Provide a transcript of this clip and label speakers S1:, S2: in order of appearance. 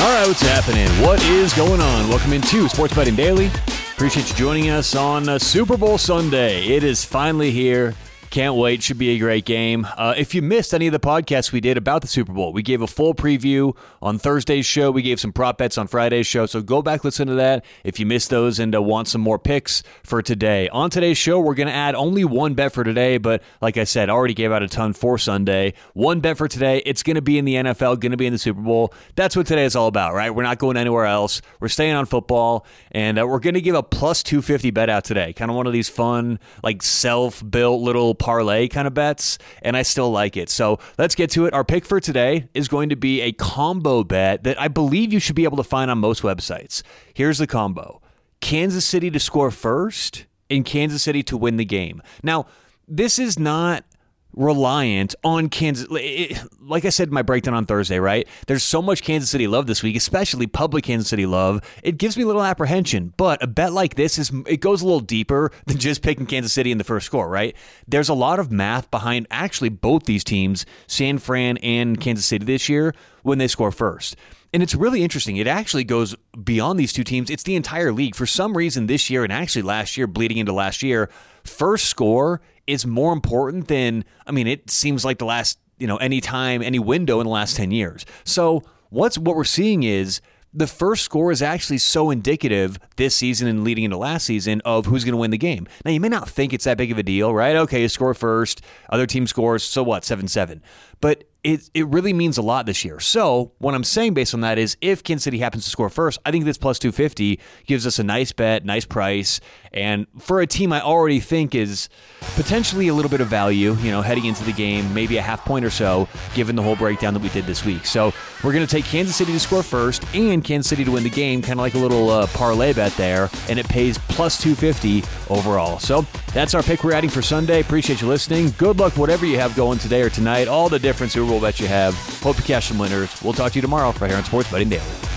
S1: All right, what's happening? What is going on? Welcome into Sports Betting Daily. Appreciate you joining us on uh, Super Bowl Sunday. It is finally here. Can't wait. Should be a great game. Uh, if you missed any of the podcasts we did about the Super Bowl, we gave a full preview on Thursday's show. We gave some prop bets on Friday's show. So go back, listen to that if you missed those and uh, want some more picks for today. On today's show, we're going to add only one bet for today, but like I said, I already gave out a ton for Sunday. One bet for today. It's going to be in the NFL, going to be in the Super Bowl. That's what today is all about, right? We're not going anywhere else. We're staying on football, and uh, we're going to give a plus 250 bet out today. Kind of one of these fun, like self built little parlay kind of bets, and I still like it. So let's get to it. Our pick for today is going to be a combo bet that I believe you should be able to find on most websites. Here's the combo Kansas City to score first and Kansas City to win the game. Now, this is not reliant on Kansas. It, like I said in my breakdown on Thursday, right? There's so much Kansas City love this week, especially public Kansas City love. It gives me a little apprehension, but a bet like this is it goes a little deeper than just picking Kansas City in the first score, right? There's a lot of math behind actually both these teams, San Fran and Kansas City this year when they score first. And it's really interesting. It actually goes beyond these two teams. It's the entire league. For some reason, this year and actually last year, bleeding into last year, first score is more important than, I mean, it seems like the last, you know, any time, any window in the last 10 years. So what's what we're seeing is the first score is actually so indicative this season and leading into last season of who's going to win the game. Now, you may not think it's that big of a deal, right? Okay, you score first, other team scores, so what, 7 7. But it, it really means a lot this year. So, what I'm saying based on that is if Kansas City happens to score first, I think this plus 250 gives us a nice bet, nice price. And for a team I already think is potentially a little bit of value, you know, heading into the game, maybe a half point or so, given the whole breakdown that we did this week. So, we're going to take Kansas City to score first and Kansas City to win the game, kind of like a little uh, parlay bet there. And it pays plus 250 overall. So, that's our pick we're adding for Sunday. Appreciate you listening. Good luck, whatever you have going today or tonight. All the different Super Bowl bets you have. Hope you cash some winners. We'll talk to you tomorrow right here on Sports Betting Daily.